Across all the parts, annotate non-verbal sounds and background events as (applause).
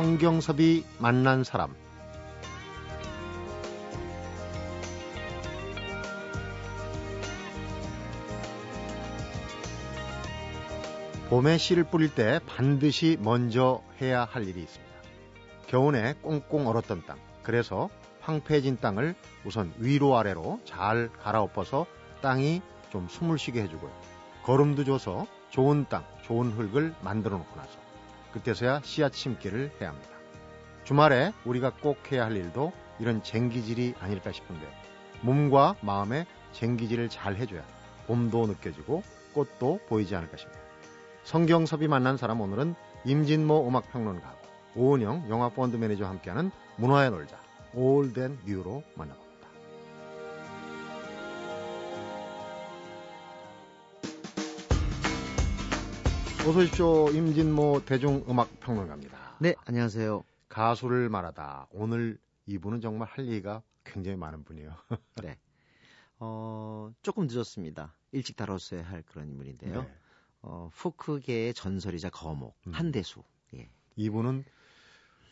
성경섭이 만난 사람 봄에 씨를 뿌릴 때 반드시 먼저 해야 할 일이 있습니다. 겨우내 꽁꽁 얼었던 땅. 그래서 황폐해진 땅을 우선 위로 아래로 잘 갈아엎어서 땅이 좀 숨을 쉬게 해주고요. 거름도 줘서 좋은 땅, 좋은 흙을 만들어 놓고 나서 그때서야 씨앗 심기를 해야 합니다. 주말에 우리가 꼭 해야 할 일도 이런 쟁기질이 아닐까 싶은데 몸과 마음에 쟁기질을 잘 해줘야 봄도 느껴지고 꽃도 보이지 않을까 싶네요. 성경섭이 만난 사람 오늘은 임진모 음악평론가고 오은영 영화펀드 매니저와 함께하는 문화의 놀자 올덴 뉴로 만나봅니다. 어서 오십시오. 임진모 대중음악평론가입니다. 네, 안녕하세요. 가수를 말하다. 오늘 이분은 정말 할 얘기가 굉장히 많은 분이에요. (laughs) 네. 어, 조금 늦었습니다. 일찍 다뤘어야 할 그런 인물인데요. 네. 어, 포크계의 전설이자 거목 음. 한대수. 예. 이분은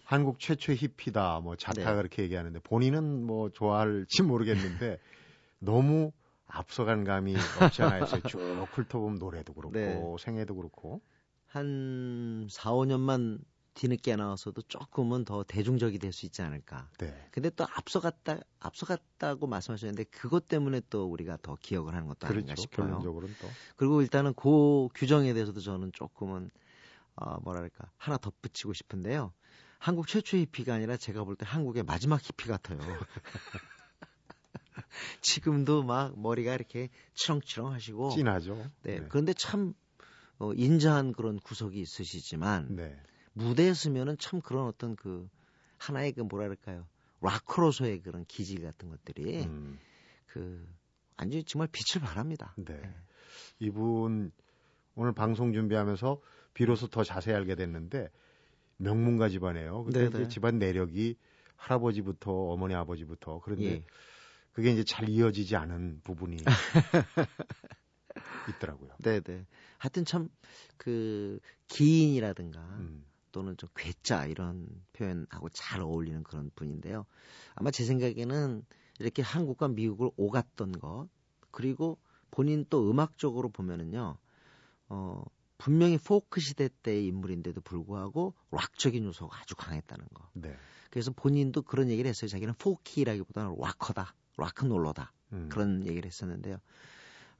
한국 최초의 히피다, 뭐 자타 네. 그렇게 얘기하는데 본인은 뭐 좋아할지 모르겠는데 (laughs) 너무 앞서간 감이 없지 않아 있어요. 쭉 훑어보면 노래도 그렇고 네. 생애도 그렇고 한 4, 5년만 뒤늦게 나와서도 조금은 더 대중적이 될 수 있지 않을까. 네. 근데 또 앞서갔다 앞서갔다고 말씀하셨는데 그것 때문에 또 우리가 더 기억을 하는 것도 그렇죠. 아닌가 싶어요. 결론적으로는 또. 그리고 일단은 그 규정에 대해서도 저는 조금은 어 뭐랄까 하나 덧붙이고 싶은데요. 한국 최초의 히피가 아니라 제가 볼 때 한국의 마지막 히피 같아요. (laughs) (laughs) 지금도 막 머리가 이렇게 치렁치렁 하시고 진하죠. 네. 네. 그런데 참 어, 인자한 그런 구석이 있으시지만 네. 무대에 서면은 참 그런 어떤 그 하나의 그 뭐랄까요 락커로서의 그런 기질 같은 것들이 음. 그 완전히 정말 빛을 발합니다. 네. 네. 이분 오늘 방송 준비하면서 비로소 더 자세히 알게 됐는데 명문가 집안이에요. 근데 네, 이제 네. 집안 내력이 할아버지부터 어머니 아버지부터 그런데 예. 그게 이제 잘 이어지지 않은 부분이 (laughs) 있더라고요. 네네. 하여튼 참 그 기인이라든가 음. 또는 좀 괴짜 이런 표현하고 잘 어울리는 그런 분인데요. 아마 제 생각에는 이렇게 한국과 미국을 오갔던 것 그리고 본인 또 음악적으로 보면은요. 어 분명히 포크 시대 때의 인물인데도 불구하고 락적인 요소가 아주 강했다는 거. 네. 그래서 본인도 그런 얘기를 했어요. 자기는 folkie라기보다는 로커다, rock'n'roller다 음. 그런 얘기를 했었는데요.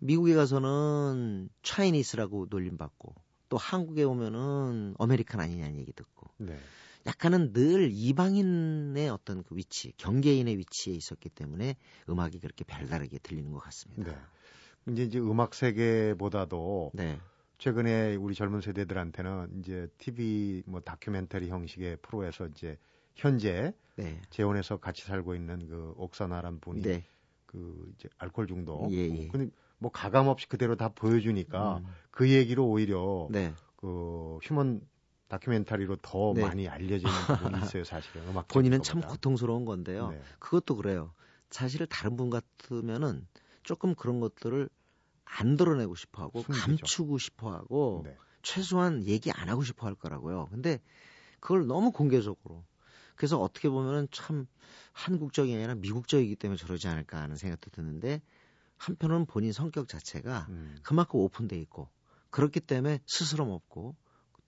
미국에 가서는 Chinese라고 놀림받고 또 한국에 오면은 American 아니냐는 얘기 듣고 네. 약간은 늘 이방인의 어떤 그 위치, 경계인의 위치에 있었기 때문에 음악이 그렇게 별다르게 들리는 것 같습니다. 네. 이제 이제 음악 세계보다도 네. 최근에 우리 젊은 세대들한테는 이제 TV 뭐 다큐멘터리 형식의 프로에서 이제 현재 네. 재혼해서 같이 살고 있는 그 옥사나란 분이 네. 그 이제 알코올 중독. 예, 예. 근데 뭐 가감 없이 그대로 다 보여주니까 음. 그 얘기로 오히려 네. 그 휴먼 다큐멘터리로 더 네. 많이 알려지는 부분이 (laughs) 있어요, 사실은. 음악 본인은 참 고통스러운 건데요. 네. 그것도 그래요. 사실 다른 분 같으면은 조금 그런 것들을 안 드러내고 싶어 하고 감추고 싶어 하고 네. 최소한 얘기 안 하고 싶어 할 거라고요. 근데 그걸 너무 공개적으로 그래서 어떻게 보면은 참 한국적이 아니라 미국적이기 때문에 저러지 않을까 하는 생각도 드는데 한편으로는 본인 성격 자체가 음. 그만큼 오픈돼 있고 그렇기 때문에 스스럼 없고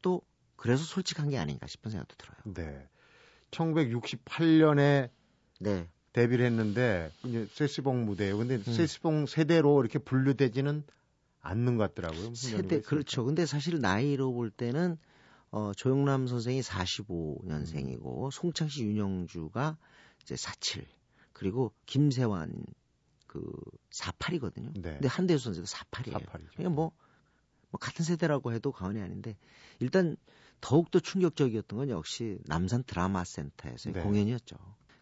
또 그래서 솔직한 게 아닌가 싶은 생각도 들어요. 네. 1968년에 네. 데뷔를 했는데 이제 세스봉 무대예요. 근데 음. 세스봉 세대로 이렇게 분류되지는 않는 것 같더라고요. 세대 그렇죠. 근데 사실 나이로 볼 때는 어 조영남 선생이 45년생이고 음. 송창식 윤영주가 이제 47 그리고 김세환 그 48이거든요. 네. 근데 한대수 선수도 48이에요. 48이죠. 그러니까 뭐, 뭐 같은 세대라고 해도 과언이 아닌데 일단 더욱더 충격적이었던 건 역시 남산 드라마 센터에서의 네. 공연이었죠.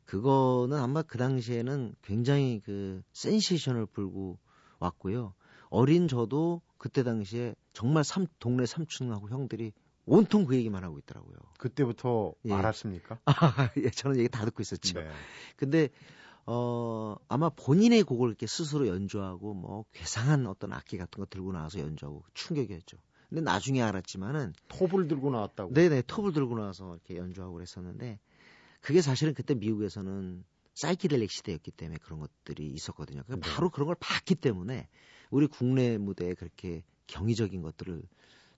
그거는 아마 그 당시에는 굉장히 그 센세이션을 불고 왔고요. 어린 저도 그때 당시에 정말 삼, 동네 삼촌하고 형들이 온통 그 얘기만 하고 있더라고요. 그때부터 예. 알았습니까? 아, (laughs) 예, 저는 얘기 다 듣고 있었죠. 네. 근데 어, 아마 본인의 곡을 이렇게 스스로 연주하고 뭐 괴상한 어떤 악기 같은 거 들고 나와서 연주하고 충격이었죠. 근데 나중에 알았지만은 톱을 들고 나왔다고. 네네 톱을 들고 나와서 이렇게 연주하고 그랬었는데 그게 사실은 그때 미국에서는 사이키델릭 시대였기 때문에 그런 것들이 있었거든요. 네. 바로 그런 걸 봤기 때문에 우리 국내 무대에 그렇게 경이적인 것들을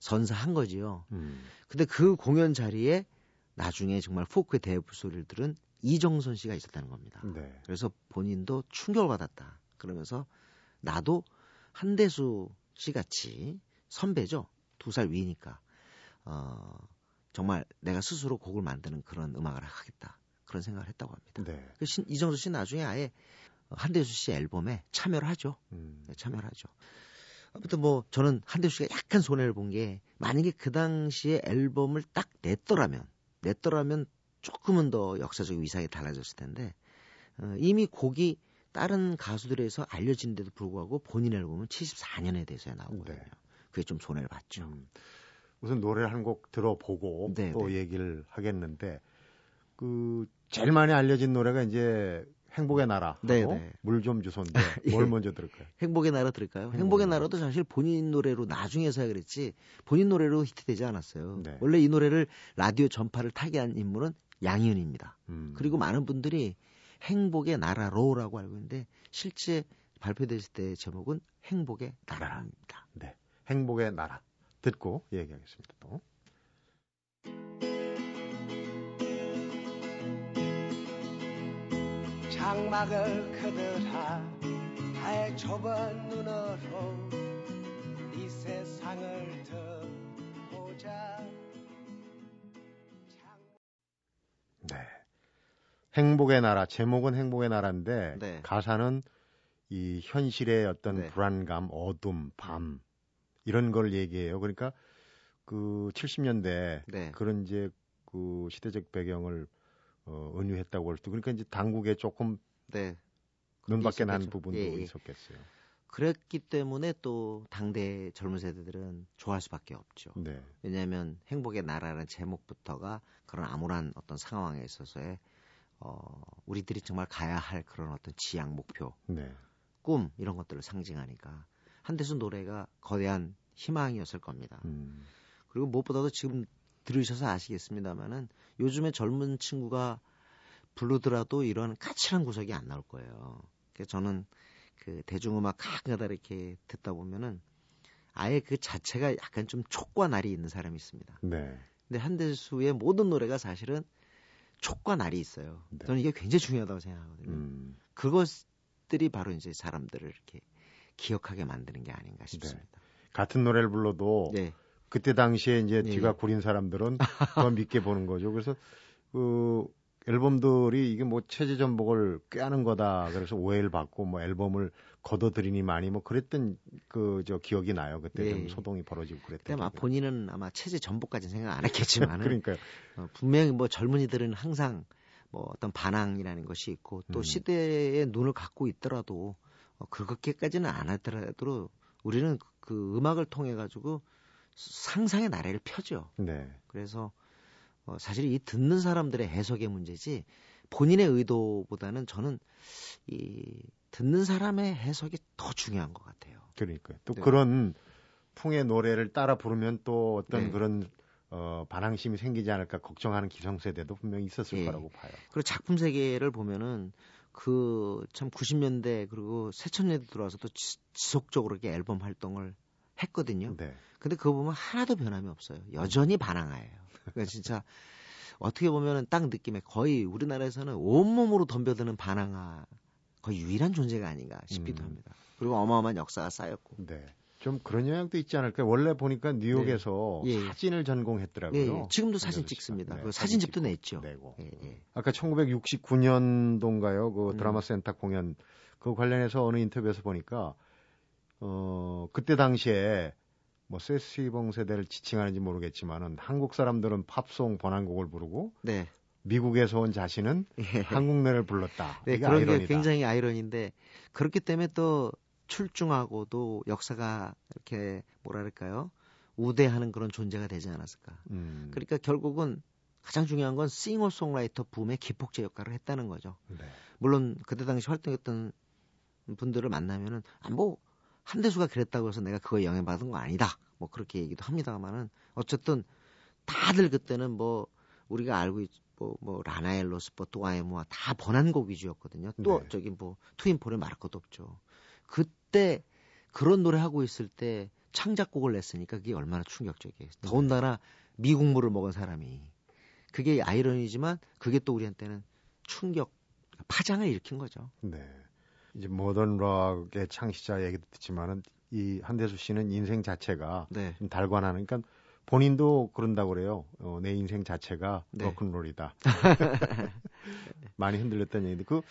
선사한 거지요. 음. 근데 그 공연 자리에 나중에 정말 포크의 대부 소리를 들은 이정선 씨가 있었다는 겁니다. 네. 그래서 본인도 충격을 받았다. 그러면서 나도 한대수 씨 같이 선배죠. 두 살 위니까 어, 정말 내가 스스로 곡을 만드는 그런 음악을 하겠다. 그런 생각을 했다고 합니다. 네. 그 신, 이정수 씨 나중에 아예 한대수 씨 앨범에 참여를 하죠. 음. 네, 참여를 하죠. 아무튼 뭐 저는 한대수 씨가 약간 손해를 본 게 만약에 그 당시에 앨범을 딱 냈더라면 냈더라면 조금은 더 역사적 위상이 달라졌을 텐데 어, 이미 곡이 다른 가수들에서 알려진데도 불구하고 본인 앨범은 74년에 대해서 나오거든요. 네. 그게 좀 손해를 봤죠. 음. 우선 노래를 한곡 들어보고 네, 또 네. 얘기를 하겠는데 그 제일 많이 알려진 노래가 이제 행복의 나라. 네, 네. 물좀 주소인데 (laughs) 뭘 예. 먼저 들을까요? 행복의 나라 들을까요? 행복의, 행복의 나라도 사실 본인 노래로 나중에서야 그랬지 본인 노래로 히트되지 않았어요. 네. 원래 이 노래를 라디오 전파를 타게 한 인물은 양희은입니다. 음. 그리고 많은 분들이 행복의 나라로라고 알고 있는데 실제 발표됐을 때 제목은 행복의 나라입니다. 네. 행복의 나라 듣고 얘기하겠습니다. 또. 장막을 그들하 달 좁은 눈으로 이 세상을 보자 네. 행복의 나라 제목은 행복의 나라인데 네. 가사는 이 현실의 어떤 네. 불안감, 어둠, 밤 이런 걸 얘기해요. 그러니까 그 70년대 네. 그런 이제 그 시대적 배경을 어, 은유했다고 할 수도 그러니까 이제 당국에 조금 네. 눈밖에 난 부분도 예, 예. 있었겠어요. 그랬기 때문에 또 당대 젊은 세대들은 좋아할 수밖에 없죠. 네. 왜냐하면 행복의 나라라는 제목부터가 그런 암울한 어떤 상황에 있어서의 어, 우리들이 정말 가야 할 그런 어떤 지향 목표, 네. 꿈 이런 것들을 상징하니까 한대수 노래가 거대한 희망이었을 겁니다. 음. 그리고 무엇보다도 지금 들으셔서 아시겠습니다만은 요즘에 젊은 친구가 부르더라도 이런 까칠한 구석이 안 나올 거예요. 그래서 저는 그 대중음악 가끔가다 이렇게 듣다 보면은 아예 그 자체가 약간 좀 촉과 날이 있는 사람이 있습니다. 네. 근데 한대수의 모든 노래가 사실은 촉과 날이 있어요. 네. 저는 이게 굉장히 중요하다고 생각하거든요. 음. 그것들이 바로 이제 사람들을 이렇게 기억하게 만드는 게 아닌가 싶습니다. 네. 같은 노래를 불러도 네. 그때 당시에 이제 네. 뒤가 구린 사람들은 더 믿게 보는 거죠. 그래서 그 앨범들이 이게 뭐 체제 전복을 꾀하는 거다. 그래서 오해를 받고 뭐 앨범을 걷어들이니 많이 뭐 그랬던 그 저 기억이 나요. 그때 네. 좀 소동이 벌어지고 그랬던. 아마 본인은 아마 체제 전복까지 생각 안 했겠지만 (laughs) 그러니까요. 어, 분명히 뭐 젊은이들은 항상 뭐 어떤 반항이라는 것이 있고 또 음. 시대의 눈을 갖고 있더라도 어, 그렇게까지는 안 하더라도 우리는 그 음악을 통해 가지고 상상의 나래를 펴죠. 네. 그래서 어, 사실 이 듣는 사람들의 해석의 문제지 본인의 의도보다는 저는 이 듣는 사람의 해석이 더 중요한 것 같아요. 그러니까요. 또 네. 그런 풍의 노래를 따라 부르면 또 어떤 네. 그런 어, 반항심이 생기지 않을까 걱정하는 기성세대도 분명히 있었을 네. 거라고 봐요. 그리고 작품 세계를 보면은 그 참 90년대 그리고 새천년대 들어와서 또 지, 속적으로 이렇게 앨범 활동을 했거든요. 네. 근데 그거 보면 하나도 변함이 없어요. 여전히 반항아예요. 그러니까 진짜 어떻게 보면은 딱 느낌에 거의 우리나라에서는 온몸으로 덤벼드는 반항아 거의 유일한 존재가 아닌가 싶기도 음. 합니다. 그리고 어마어마한 역사가 쌓였고. 네. 좀 그런 영향도 있지 않을까요? 원래 보니까 뉴욕에서 네. 예. 사진을 전공했더라고요. 예, 예. 지금도 사진 찍습니다. 네, 그 사진집도 냈죠. 내고. 예, 예. 아까 1969년도인가요? 그 음. 드라마 센터 공연 그 관련해서 어느 인터뷰에서 보니까 어 그때 당시에 뭐 세시봉 세대를 지칭하는지 모르겠지만은 한국 사람들은 팝송 번안곡을 부르고 네. 미국에서 온 자신은 예. 한국 노래를 불렀다. 네, 그런 아이러니다. 게 굉장히 아이러니인데 그렇기 때문에 또 출중하고도 역사가 이렇게 뭐랄까요 우대하는 그런 존재가 되지 않았을까. 음. 그러니까 결국은 가장 중요한 건 싱어송라이터 붐의 기폭제 역할을 했다는 거죠. 네. 물론 그때 당시 활동했던 분들을 만나면은 아, 뭐 한대수가 그랬다고 해서 내가 그거에 영향받은 거 아니다. 뭐 그렇게 얘기도 합니다만은 어쨌든 다들 그때는 뭐 우리가 알고 있, 뭐, 뭐 라나엘 로스퍼 또아에모아 다 번안곡 위주였거든요. 또 네. 저기 뭐 트윈폴에 말할 것도 없죠. 그때 그런 노래 하고 있을 때 창작곡을 냈으니까 그게 얼마나 충격적이에요. 네. 더군다나 미국물을 먹은 사람이 그게 아이러니지만 그게 또 우리한테는 충격 파장을 일으킨 거죠. 네. 이제 모던 락의 창시자 얘기도 듣지만은 이 한대수 씨는 인생 자체가 네. 좀 달관하는 그러니까 본인도 그런다고 그래요. 어, 내 인생 자체가 네. 로큰롤이다. (laughs) 많이 흔들렸다는 얘기인데 그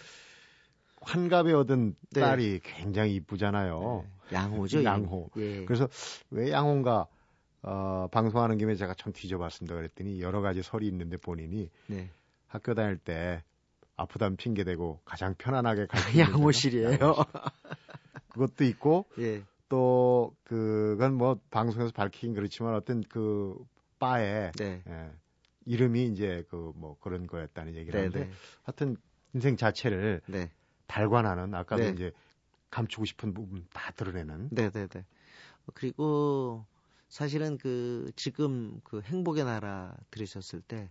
환갑에 얻은 네. 딸이 굉장히 이쁘잖아요. 네. 양호죠. 양호. 예. 그래서 왜 양호인가 어, 방송하는 김에 제가 참 뒤져봤습니다. 그랬더니 여러 가지 설이 있는데 본인이 네. 학교 다닐 때 아프다면 핑계 대고 가장 편안하게 갈 양호실이에요. 그것도 있고 예. 또 그건 뭐 방송에서 밝히긴 그렇지만 어떤 그 바에 네. 예, 이름이 이제 그 뭐 그런 거였다는 얘기를 네, 하는데 네. 하여튼 인생 자체를 네. 달관하는 아까도 네. 이제 감추고 싶은 부분 다 드러내는. 네네네. 네, 그리고 사실은 그 지금 그 행복의 나라 들으셨을 때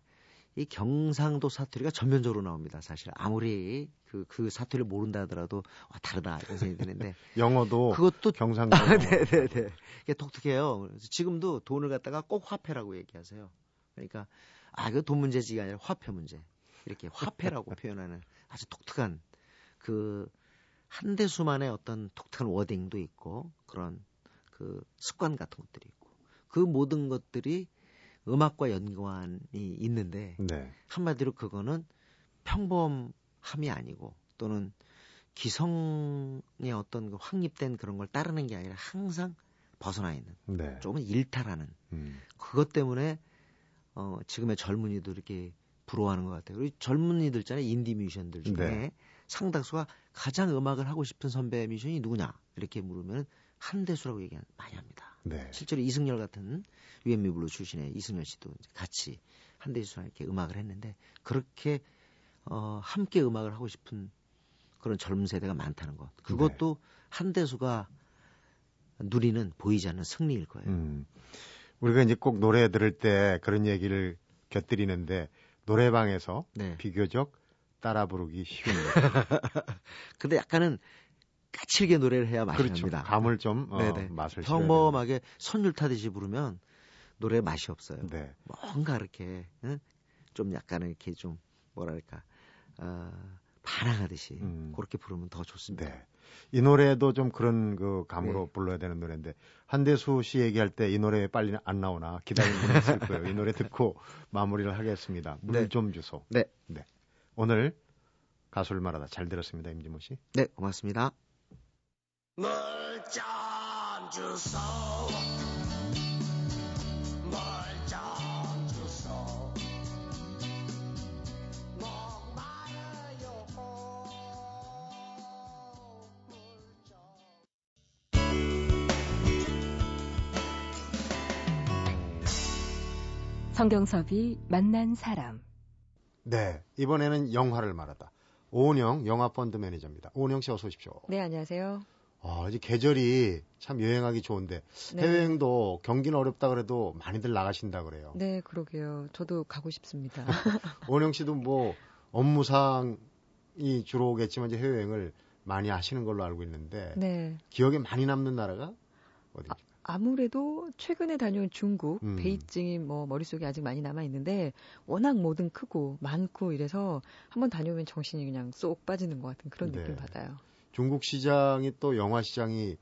이 경상도 사투리가 전면적으로 나옵니다. 사실 아무리 그, 그 사투리를 모른다 하더라도 와, 다르다 이런 생각이 드는데 (laughs) 영어도 그것도 경상도 아, 네네네 이게 독특해요. 그래서 지금도 돈을 갖다가 꼭 화폐라고 얘기하세요. 그러니까 아그돈 문제지가 아니라 화폐 문제 이렇게 화폐라고 (laughs) 표현하는 아주 독특한 그 한 대수만의 어떤 독특한 워딩도 있고 그런 그 습관 같은 것들이 있고 그 모든 것들이 음악과 연관이 있는데 네. 한마디로 그거는 평범함이 아니고 또는 기성의 어떤 그 확립된 그런 걸 따르는 게 아니라 항상 벗어나 있는 네. 조금은 일탈하는 음. 그것 때문에 어, 지금의 젊은이들 이렇게 부러워하는 것 같아요. 우리 젊은이들 있잖아요. 인디 뮤지션들 중에 네. 상당수가 가장 음악을 하고 싶은 선배 뮤지션이 누구냐 이렇게 물으면 한대수라고 얘기 많이 합니다. 네. 실제로 이승열 같은 유앤미 블루 출신의 이승열 씨도 같이 한대수랑 이렇게 음악을 했는데 그렇게 어, 함께 음악을 하고 싶은 그런 젊은 세대가 많다는 것. 그것도 네. 한대수가 누리는 보이지 않는 승리일 거예요. 음. 우리가 이제 꼭 노래 들을 때 그런 얘기를 곁들이는데 노래방에서 네. 비교적 따라 부르기 쉬운 (laughs) 노래. 근데 약간은 까칠게 노래를 해야 맛이 그렇죠. 납니다. 감을 좀 어, 맛을 평범하게 선율 타듯이 부르면 노래 맛이 없어요. 네. 뭔가 이렇게 응? 좀 약간 이렇게 좀 뭐랄까 어, 반항하듯이 음. 그렇게 부르면 더 좋습니다. 네. 이 노래도 좀 그런 그 감으로 네. 불러야 되는 노래인데 한대수 씨 얘기할 때 이 노래 빨리 안 나오나 기다리는 분 있을 (laughs) 거예요. 이 노래 듣고 마무리를 하겠습니다. 물좀 네. 주소. 네. 네. 오늘 가수를 말하다 잘 들었습니다. 임진모 씨. 네, 고맙습니다. 물좀 주소. 물좀 주소. 목말라요. 성경섭이 만난 사람. 네, 이번에는 영화를 말하다. 오은영 영화 펀드 매니저입니다. 오은영 씨 어서 오십시오. 네, 안녕하세요. 아, 이제 계절이 참 여행하기 좋은데 네. 해외여행도 경기는 어렵다 그래도 많이들 나가신다 그래요. 네, 그러게요. 저도 가고 싶습니다. (laughs) 오은영 씨도 뭐 업무상이 주로 오겠지만 이제 해외여행을 많이 하시는 걸로 알고 있는데 네. 기억에 많이 남는 나라가 어디죠? 아, 아무래도 최근에 다녀온 중국, 음. 베이징이 뭐 머릿속에 아직 많이 남아 있는데 워낙 뭐든 크고 많고 이래서 한번 다녀오면 정신이 그냥 쏙 빠지는 것 같은 그런 네. 느낌 받아요. 중국 시장이 또 영화 시장이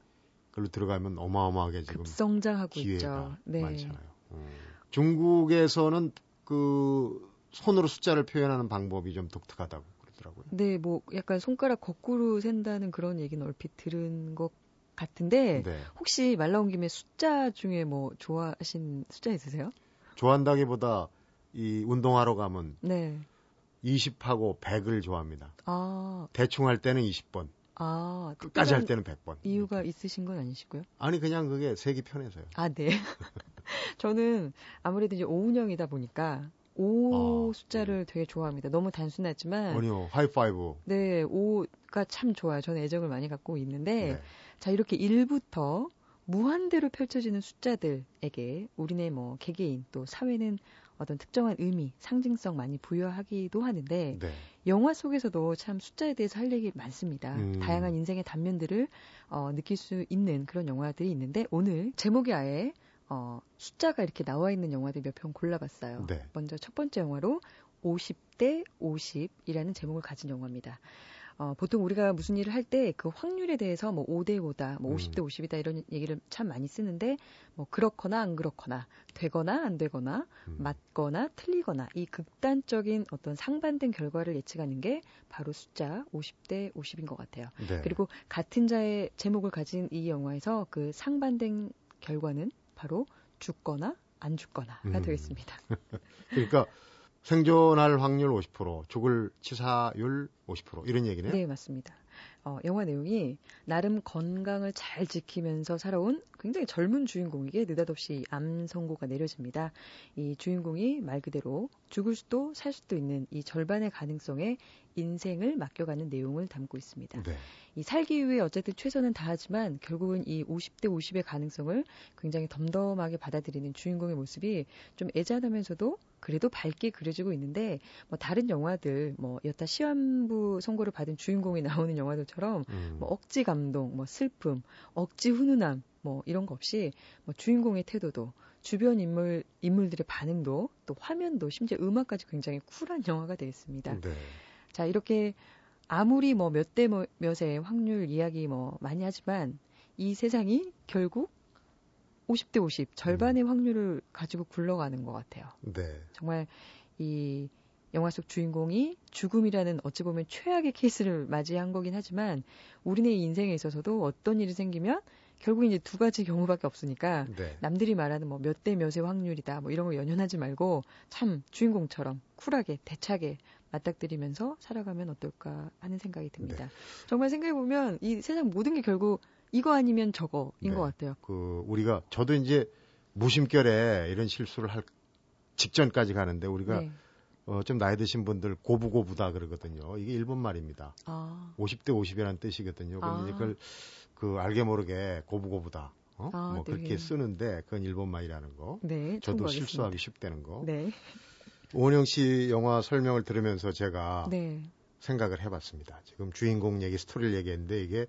그걸로 들어가면 어마어마하게 지금 급성장하고 기회가 있죠. 네. 많잖아요. 음. 중국에서는 그 손으로 숫자를 표현하는 방법이 좀 독특하다고 그러더라고요. 네, 뭐 약간 손가락 거꾸로 센다는 그런 얘기는 얼핏 들은 것 같은데 네. 혹시 말 나온 김에 숫자 중에 뭐 좋아하신 숫자 있으세요? 좋아한다기보다 이 운동하러 가면 네. 20하고 100을 좋아합니다. 아. 대충 할 때는 20번. 아, 끝까지 할 때는 100번. 이유가 이렇게. 있으신 건 아니시고요? 아니 그냥 그게 색이 편해서요. 아, 네. (laughs) 저는 아무래도 이제 오운영이다 보니까 5 아, 숫자를 네. 되게 좋아합니다. 너무 단순하지만 아니요. 하이파이브. 네, 5가 참 좋아요. 저는 애정을 많이 갖고 있는데 네. 자, 이렇게 1부터 무한대로 펼쳐지는 숫자들에게 우리네 뭐 개개인 또 사회는 어떤 특정한 의미, 상징성 많이 부여하기도 하는데 네. 영화 속에서도 참 숫자에 대해서 할 얘기 많습니다. 음. 다양한 인생의 단면들을 어, 느낄 수 있는 그런 영화들이 있는데 오늘 제목이 아예 어, 숫자가 이렇게 나와 있는 영화들 몇 편 골라봤어요. 네. 먼저 첫 번째 영화로 50대 50이라는 제목을 가진 영화입니다. 어, 보통 우리가 무슨 일을 할 때 그 확률에 대해서 뭐 5대 5다, 뭐 50대 음. 50이다 이런 얘기를 참 많이 쓰는데 뭐 그렇거나 안 그렇거나 되거나 안 되거나 음. 맞거나 틀리거나 이 극단적인 어떤 상반된 결과를 예측하는 게 바로 숫자 50대 50인 것 같아요. 네. 그리고 같은 자의 제목을 가진 이 영화에서 그 상반된 결과는 바로 죽거나 안 죽거나가 음. 되겠습니다. (laughs) 그러니까 생존할 확률 50%, 죽을 치사율 50% 이런 얘기네요. 네, 맞습니다. 어, 영화 내용이 나름 건강을 잘 지키면서 살아온 굉장히 젊은 주인공에게 느닷없이 암 선고가 내려집니다. 이 주인공이 말 그대로 죽을 수도 살 수도 있는 이 절반의 가능성에 인생을 맡겨가는 내용을 담고 있습니다. 네. 이 살기 위해 어쨌든 최선은 다하지만 결국은 이 50대 50의 가능성을 굉장히 덤덤하게 받아들이는 주인공의 모습이 좀 애잔하면서도 그래도 밝게 그려지고 있는데 뭐 다른 영화들 뭐 여타 시한부 선고를 받은 주인공이 (laughs) 나오는 영화들처럼 음. 뭐 억지 감동, 뭐 슬픔, 억지 훈훈함 뭐 이런 거 없이 뭐 주인공의 태도도 주변 인물 인물들의 반응도 또 화면도 심지어 음악까지 굉장히 쿨한 영화가 되겠습니다. 네. 자 이렇게 아무리 뭐 몇 대 몇의 확률 이야기 뭐 많이 하지만 이 세상이 결국 50대 50 절반의 음. 확률을 가지고 굴러가는 것 같아요. 네. 정말 이 영화 속 주인공이 죽음이라는 어찌 보면 최악의 케이스를 맞이한 거긴 하지만 우리네 인생에 있어서도 어떤 일이 생기면 결국 이제 두 가지 경우밖에 없으니까 네. 남들이 말하는 뭐 몇 대 몇의 확률이다 뭐 이런 거 연연하지 말고 참 주인공처럼 쿨하게 대차게 맞닥뜨리면서 살아가면 어떨까 하는 생각이 듭니다. 네. 정말 생각해 보면 이 세상 모든 게 결국 이거 아니면 저거인 네. 것 같아요. 그 우리가 저도 이제 무심결에 이런 실수를 할 직전까지 가는데 우리가 네. 어, 좀 나이 드신 분들 고부고부다 그러거든요. 이게 일본 말입니다. 아. 50대 50이라는 뜻이거든요. 그럼 아. 이제 그걸 그 알게 모르게 고부고부다. 어? 아, 뭐 네. 그렇게 쓰는데 그건 일본 말이라는 거. 네, 저도 실수하기 쉽다는 거. 네. 오은영 씨 영화 설명을 들으면서 제가 네. 생각을 해봤습니다. 지금 주인공 얘기, 스토리를 얘기했는데 이게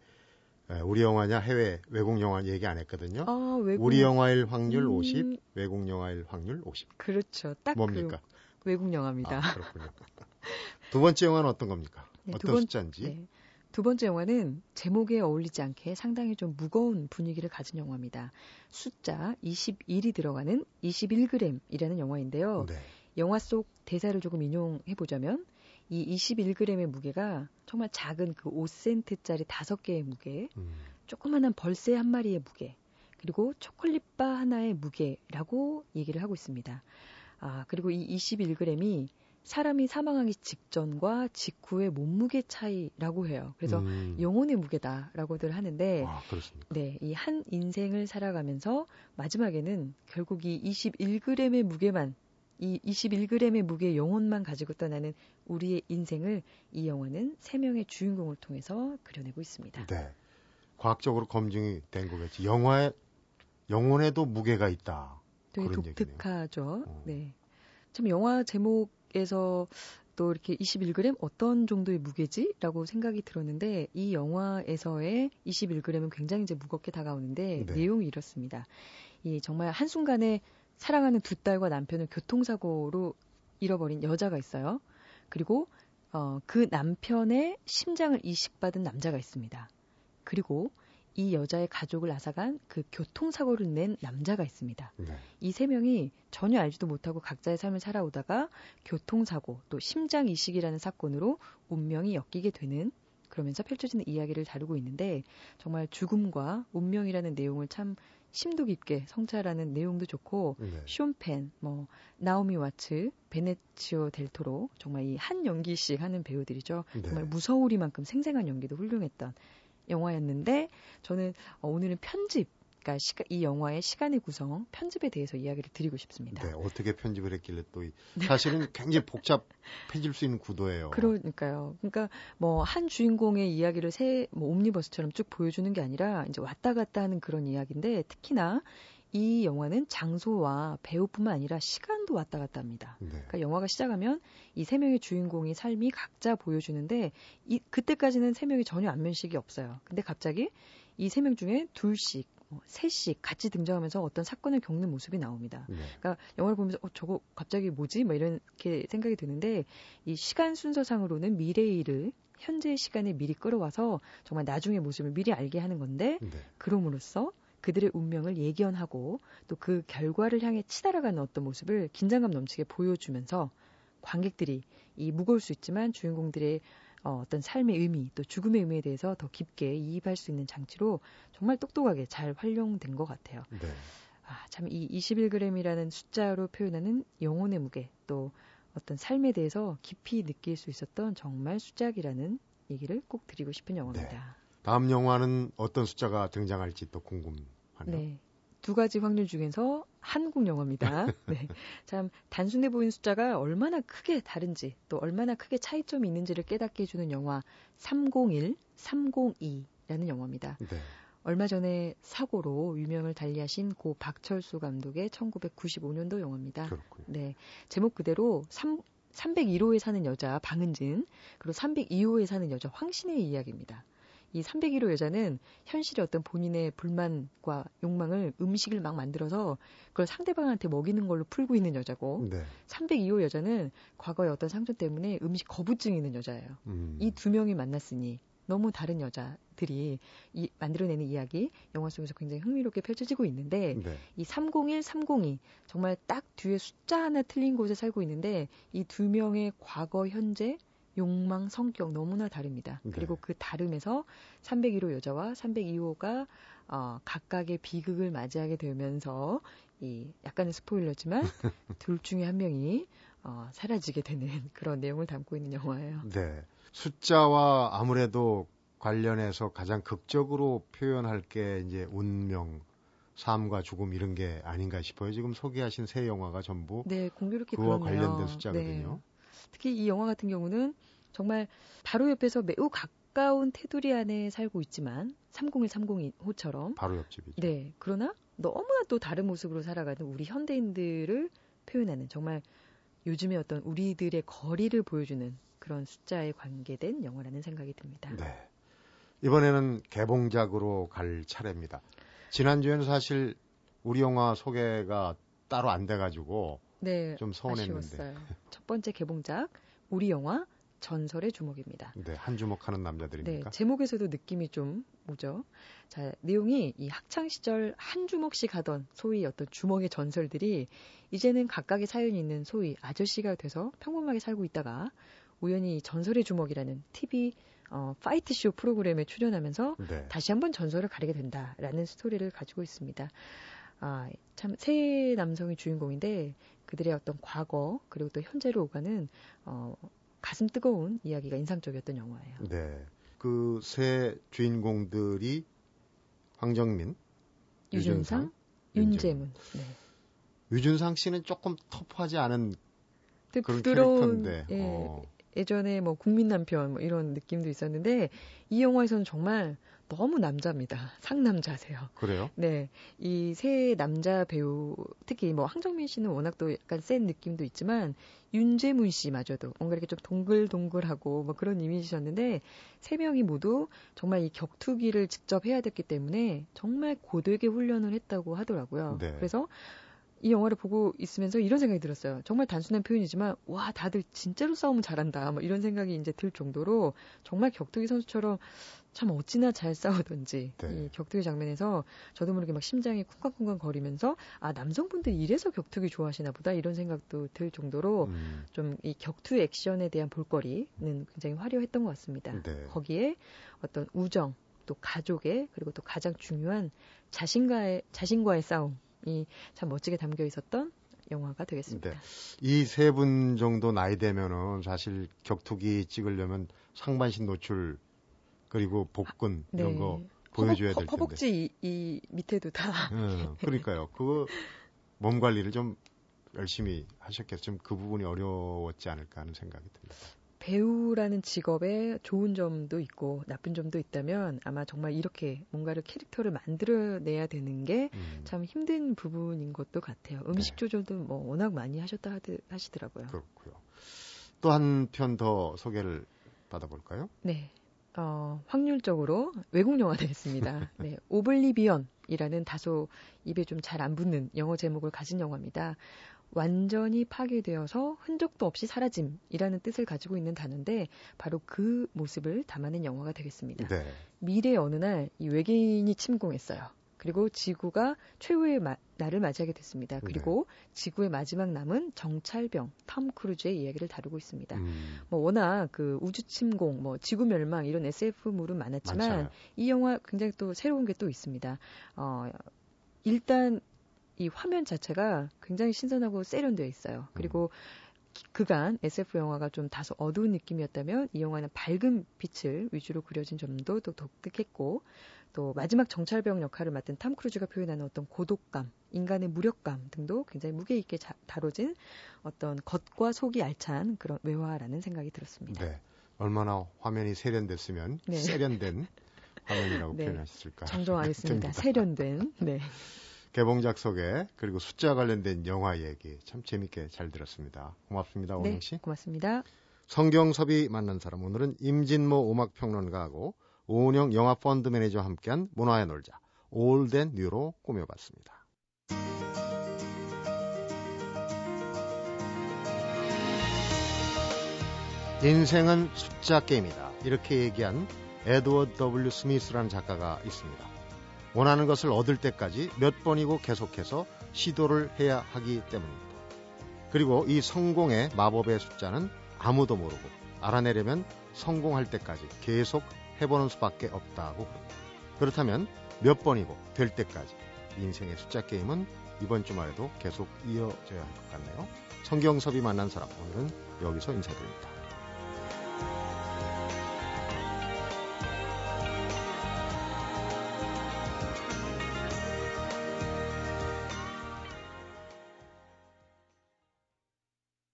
우리 영화냐 해외 외국 영화 얘기 안 했거든요. 아, 외국... 우리 영화일 확률 음... 50, 외국 영화일 확률 50. 그렇죠. 딱 뭡니까? 그 외국 영화입니다. 아, 그렇군요. (laughs) 두 번째 영화는 어떤 겁니까? 네, 어떤 번, 숫자인지? 네. 두 번째 영화는 제목에 어울리지 않게 상당히 좀 무거운 분위기를 가진 영화입니다. 숫자 21이 들어가는 21g이라는 영화인데요. 네. 영화 속 대사를 조금 인용해 보자면 이 21g의 무게가 정말 작은 그 5센트짜리 5개의 무게, 음. 조그만한 벌새 한 마리의 무게, 그리고 초콜릿바 하나의 무게라고 얘기를 하고 있습니다. 아, 그리고 이 21g이 사람이 사망하기 직전과 직후의 몸무게 차이라고 해요. 그래서 음. 영혼의 무게다라고들 하는데, 아? 네, 이 한 인생을 살아가면서 마지막에는 결국 이 21g의 무게만 이 21g의 무게 영혼만 가지고 떠나는 우리의 인생을 이 영화는 세 명의 주인공을 통해서 그려내고 있습니다. 네. 과학적으로 검증이 된 거겠지. 영화에 영혼에도 무게가 있다. 되게 독특하죠. 어. 네. 참 영화 제목에서 또 이렇게 21g 어떤 정도의 무게지? 라고 생각이 들었는데 이 영화에서의 21g은 굉장히 이제 무겁게 다가오는데 네. 내용이 이렇습니다. 이 정말 한순간에 사랑하는 두 딸과 남편을 교통사고로 잃어버린 여자가 있어요. 그리고 어, 그 남편의 심장을 이식받은 남자가 있습니다. 그리고 이 여자의 가족을 앗아간 그 교통사고를 낸 남자가 있습니다. 네. 이세 명이 전혀 알지도 못하고 각자의 삶을 살아오다가 교통사고 또 심장 이식이라는 사건으로 운명이 엮이게 되는 그러면서 펼쳐지는 이야기를 다루고 있는데 정말 죽음과 운명이라는 내용을 참 심도 깊게 성찰하는 내용도 좋고 네. 쇼펜, 뭐 나오미 와츠, 베네치오 델토로 정말 이 한 연기씩 하는 배우들이죠. 네. 정말 무서우리만큼 생생한 연기도 훌륭했던 영화였는데 저는 어, 오늘은 편집 그러니까 시가, 이 영화의 시간의 구성, 편집에 대해서 이야기를 드리고 싶습니다. 네, 어떻게 편집을 했길래 또 사실은 굉장히 복잡해질 수 있는 구도예요. 그러니까요. 그러니까 뭐 한 주인공의 이야기를 새뭐 옴니버스처럼 쭉 보여주는 게 아니라 이제 왔다 갔다 하는 그런 이야기인데 특히나 이 영화는 장소와 배우뿐만 아니라 시간도 왔다 갔다 합니다. 네. 그러니까 영화가 시작하면 이 세 명의 주인공의 삶이 각자 보여주는데 이 그때까지는 세 명이 전혀 안면식이 없어요. 근데 갑자기 이 세 명 중에 둘씩 뭐 셋씩 같이 등장하면서 어떤 사건을 겪는 모습이 나옵니다. 네. 그러니까 영화를 보면서 어 저거 갑자기 뭐지? 뭐 이렇게 생각이 드는데 이 시간 순서상으로는 미래의 일을 현재의 시간에 미리 끌어와서 정말 나중의 모습을 미리 알게 하는 건데 네. 그럼으로써 그들의 운명을 예견하고 또 그 결과를 향해 치달아가는 어떤 모습을 긴장감 넘치게 보여주면서 관객들이 이 무거울 수 있지만 주인공들의 어, 어떤 삶의 의미 또 죽음의 의미에 대해서 더 깊게 이입할 수 있는 장치로 정말 똑똑하게 잘 활용된 것 같아요. 네. 아, 참 이 21g이라는 숫자로 표현하는 영혼의 무게 또 어떤 삶에 대해서 깊이 느낄 수 있었던 정말 숫자기라는 얘기를 꼭 드리고 싶은 영화입니다. 네. 다음 영화는 어떤 숫자가 등장할지 또 궁금하네요. 네. 두 가지 확률 중에서 한국 영화입니다. (laughs) 네. 참 단순해 보이는 숫자가 얼마나 크게 다른지 또 얼마나 크게 차이점이 있는지를 깨닫게 해주는 영화 301, 302라는 영화입니다. 네. 얼마 전에 사고로 유명을 달리하신 고 박철수 감독의 1995년도 영화입니다. 그렇군요. 네. 제목 그대로 3, 301호에 사는 여자 방은진 그리고 302호에 사는 여자 황신의 이야기입니다. 이 301호 여자는 현실의 어떤 본인의 불만과 욕망을 음식을 막 만들어서 그걸 상대방한테 먹이는 걸로 풀고 있는 여자고 네. 302호 여자는 과거의 어떤 상처 때문에 음식 거부증이 있는 여자예요. 음. 이두 명이 만났으니 너무 다른 여자들이 이, 만들어내는 이야기 영화 속에서 굉장히 흥미롭게 펼쳐지고 있는데 네. 이 301, 302 정말 딱 뒤에 숫자 하나 틀린 곳에 살고 있는데 이 두 명의 과거, 현재 욕망, 성격 너무나 다릅니다. 네. 그리고 그 다름에서 301호 여자와 302호가 어, 각각의 비극을 맞이하게 되면서 이 약간의 스포일러지만 (laughs) 둘 중에 한 명이 어, 사라지게 되는 그런 내용을 담고 있는 영화예요. 네. 숫자와 아무래도 관련해서 가장 극적으로 표현할 게 이제 운명, 삶과 죽음 이런 게 아닌가 싶어요. 지금 소개하신 세 영화가 전부 네, 공교롭게 그와 그러네요. 관련된 숫자거든요. 네. 특히 이 영화 같은 경우는 정말 바로 옆에서 매우 가까운 테두리 안에 살고 있지만 301, 302호처럼 바로 옆집이죠. 네. 그러나 너무나 또 다른 모습으로 살아가는 우리 현대인들을 표현하는 정말 요즘의 어떤 우리들의 거리를 보여주는 그런 숫자에 관계된 영화라는 생각이 듭니다. 네. 이번에는 개봉작으로 갈 차례입니다. 지난주에는 사실 우리 영화 소개가 따로 안 돼가지고 네, 좀 서운했는데. 아쉬웠어요. 첫 번째 개봉작 우리 영화 전설의 주먹입니다. 네, 한 주먹하는 남자들입니까? 네, 제목에서도 느낌이 좀 오죠. 자, 내용이 이 학창 시절 한 주먹씩 하던 소위 어떤 주먹의 전설들이 이제는 각각의 사연이 있는 소위 아저씨가 돼서 평범하게 살고 있다가 우연히 전설의 주먹이라는 TV 어, fight 쇼 프로그램에 출연하면서 네. 다시 한번 전설을 가리게 된다라는 스토리를 가지고 있습니다. 아, 참 세 남성이 주인공인데 그들의 어떤 과거 그리고 또 현재로 오가는 어, 가슴 뜨거운 이야기가 인상적이었던 영화예요. 네. 그 세 주인공들이 황정민, 유준상, 윤재문. 네. 유준상 씨는 조금 터프하지 않은 그런 부드러운, 캐릭터인데. 예, 어. 예전에 뭐 국민 남편 뭐 이런 느낌도 있었는데 이 영화에서는 정말 너무 남자입니다. 상남자세요. 그래요? 네. 이 세 남자 배우, 특히 뭐 황정민 씨는 워낙 또 약간 센 느낌도 있지만 윤재문 씨마저도 뭔가 이렇게 좀 동글동글하고 뭐 그런 이미지셨는데 세 명이 모두 정말 이 격투기를 직접 해야 됐기 때문에 정말 고되게 훈련을 했다고 하더라고요. 네. 그래서 이 영화를 보고 있으면서 이런 생각이 들었어요. 정말 단순한 표현이지만 와 다들 진짜로 싸움을 잘한다. 뭐 이런 생각이 이제 들 정도로 정말 격투기 선수처럼 참 어찌나 잘 싸우던지 네. 이 격투기 장면에서 저도 모르게 막 심장이 쿵쾅쿵쾅 거리면서 아 남성분들 이래서 격투기 좋아하시나 보다 이런 생각도 들 정도로 음. 좀이 격투 액션에 대한 볼거리는 굉장히 화려했던 것 같습니다. 네. 거기에 어떤 우정 또 가족의 그리고 또 가장 중요한 자신과의 자신과의 싸움 이 참 멋지게 담겨 있었던 영화가 되겠습니다. 네. 이세 분 정도 나이 되면은 사실 격투기 찍으려면 상반신 노출 그리고 복근 아, 이런 네. 거 보여줘야 될 텐데. 허벅지 이, 이 밑에도 다. 음, (laughs) 그러니까요. 그 몸 관리를 좀 열심히 하셨겠죠. 좀 그 부분이 어려웠지 않을까 하는 생각이 듭니다. 배우라는 직업에 좋은 점도 있고 나쁜 점도 있다면 아마 정말 이렇게 뭔가를 캐릭터를 만들어내야 되는 게참 음. 힘든 부분인 것도 같아요. 음식 네. 조절도 뭐 워낙 많이 하셨다 하드, 하시더라고요. 그렇고요. 또 한 편 더 소개를 받아볼까요? 네. 어, 확률적으로 외국 영화 되겠습니다. (laughs) 네, Oblivion이라는 다소 입에 좀 잘 안 붙는 영어 제목을 가진 영화입니다. 완전히 파괴되어서 흔적도 없이 사라짐이라는 뜻을 가지고 있는 단어인데 바로 그 모습을 담아낸 영화가 되겠습니다. 네. 미래 어느 날 이 외계인이 침공했어요. 그리고 지구가 최후의 마, 날을 맞이하게 됐습니다. 그리고 네. 지구의 마지막 남은 정찰병 탐 크루즈의 이야기를 다루고 있습니다. 음. 뭐 워낙 그 우주 침공, 뭐 지구 멸망 이런 SF물은 많았지만 많잖아요. 이 영화 굉장히 또 새로운 게 또 있습니다. 어, 일단 이 화면 자체가 굉장히 신선하고 세련되어 있어요. 그리고 그간 SF 영화가 좀 다소 어두운 느낌이었다면 이 영화는 밝은 빛을 위주로 그려진 점도 또 독특했고 또 마지막 정찰병 역할을 맡은 탐 크루즈가 표현하는 어떤 고독감, 인간의 무력감 등도 굉장히 무게 있게 자, 다뤄진 어떤 겉과 속이 알찬 그런 외화라는 생각이 들었습니다. 네. 얼마나 화면이 세련됐으면 네. 세련된 화면이라고 (laughs) 네. 표현하셨을까? 정정하겠습니다. (laughs) 세련된. 네. 개봉작 소개 그리고 숫자 관련된 영화 얘기 참 재밌게 잘 들었습니다. 고맙습니다, 오영 네, 씨. 고맙습니다. 성경섭이 만난 사람 오늘은 임진모 음악평론가하고 오은영 영화 펀드 매니저와 함께한 문화의 놀자 올덴 뉴로 꾸며봤습니다. 인생은 숫자 게임이다. 이렇게 얘기한 에드워드 W. 스미스라는 작가가 있습니다. 원하는 것을 얻을 때까지 몇 번이고 계속해서 시도를 해야 하기 때문입니다. 그리고 이 성공의 마법의 숫자는 아무도 모르고 알아내려면 성공할 때까지 계속 해보는 수밖에 없다고 그럽니다. 그렇다면 몇 번이고 될 때까지 인생의 숫자 게임은 이번 주말에도 계속 이어져야 할 것 같네요. 성경섭이 만난 사람 오늘은 여기서 인사드립니다.